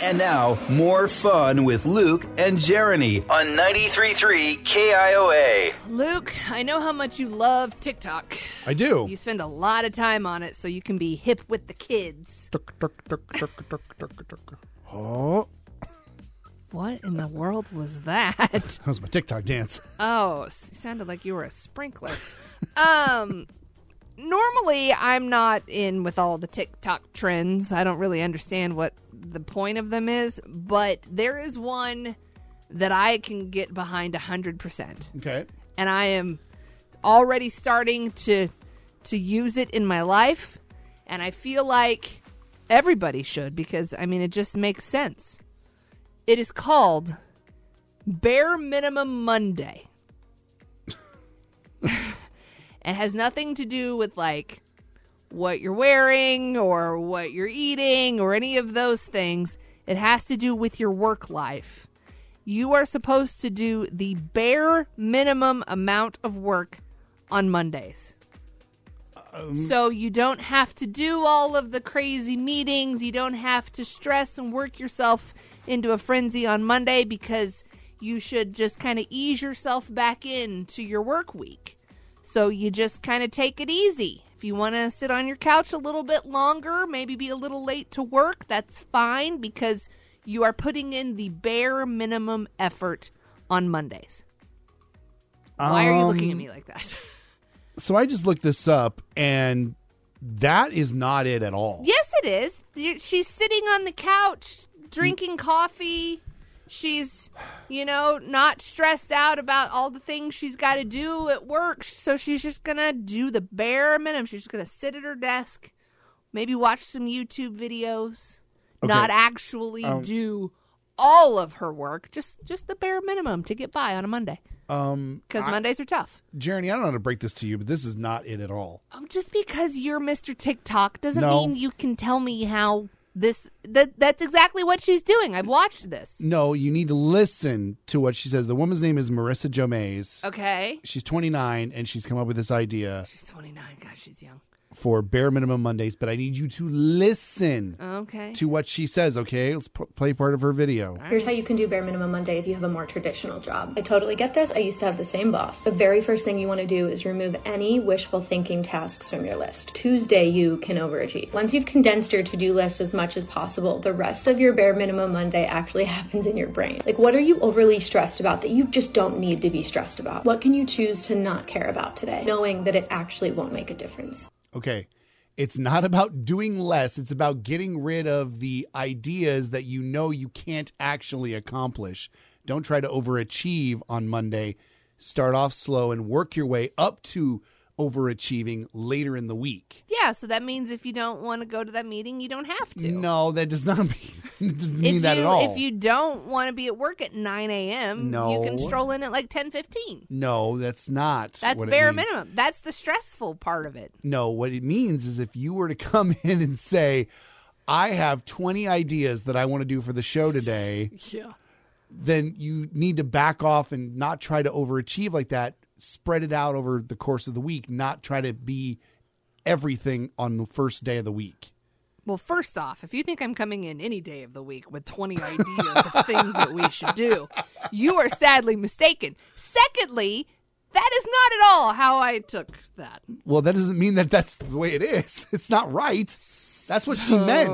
And now, more fun with Luke and Jeremy on 93.3 KIOA. Luke, I know how much you love TikTok. I do. You spend a lot of time on it so you can be hip with the kids. Oh, What in the world was that? that was my TikTok dance. Oh, sounded like you were a sprinkler. um, normally I'm not in with all the TikTok trends. I don't really understand what the point of them is, but there is one that I can get behind 100%. Okay. and I am already starting to to use it in my life and I feel like everybody should because I mean it just makes sense. It is called Bare Minimum Monday. it has nothing to do with like what you're wearing or what you're eating or any of those things. It has to do with your work life you are supposed to do the bare minimum amount of work on Mondays. Um, so you don't have to do all of the crazy meetings. You don't have to stress and work yourself into a frenzy on Monday because you should just kind of ease yourself back into your work week. So you just kind of take it easy. If you want to sit on your couch a little bit longer, maybe be a little late to work, that's fine because you are putting in the bare minimum effort on Mondays. Why are you looking at Um, me like that? So I just looked this up, and that is not it at all. yes, it is. She's sitting on the couch drinking coffee. She's, you know, not stressed out about all the things she's got to do at work. So she's just going to do the bare minimum. She's just going to sit at her desk, maybe watch some YouTube videos, not actually Um, do all of her work, just just the bare minimum to get by on a Monday. Um, Because Mondays are tough. Jeremy, I don't know how to break this to you, but this is not it at all. Um, just because you're Mr. TikTok doesn't No. mean you can tell me how this that that's exactly what she's doing. I've watched this. No, you need to listen to what she says. The woman's name is Marisa Jo Mayes. Okay. She's 29, and she's come up with this idea She's 29. God, she's young. For bare minimum Mondays. But I need you to listen Okay. to what she says. Okay, let's p- play part of her video. Here's how you can do bare minimum Monday if you have a more traditional job. I totally get this. I used to have the same boss. The very first thing you want to do is remove any wishful thinking tasks from your list. Tuesday, you can overachieve. Once you've condensed your to do list as much as possible, the rest of your bare minimum Monday actually happens in your brain. Like, what are you overly stressed about that you just don't need to be stressed about? What can you choose to not care about today, knowing that it actually won't make a difference? Okay. It's not about doing less. It's about getting rid of the ideas that you know you can't actually accomplish. Don't try to overachieve on Monday. Start off slow and work your way up to overachieving later in the week. yeah. So that means if you don't want to go to that meeting, you don't have to. No, that does not mean, it doesn't If mean that you, at all. If you don't want to be at work at 9 a.m., no. you can stroll in at like 10:15. no, that's not. That's bare minimum. That's the stressful part of it. No, what it means is if you were to come in and say, I have 20 ideas that I want to do for the show today, Yeah. then you need to back off and not try to overachieve like that. Spread it out over the course of the week, not try to be everything on the first day of the week. Well, first off, if you think I'm coming in any day of the week with 20 ideas of things that we should do, you are sadly mistaken. Secondly, that is not at all how I took that. Well, that doesn't mean that that's the way it is. It's not right. That's what she meant.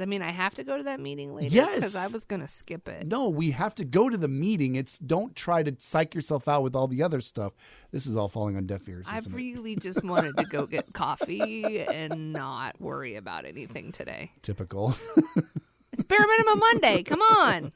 Does that mean I have to go to that meeting later? Yes. Because I was going to skip it. No, we have to go to the meeting. It's don't try to psych yourself out with all the other stuff. This is all falling on deaf ears. I really just wanted to go get coffee and not worry about anything today. Typical. It's bare minimum Monday. Come on.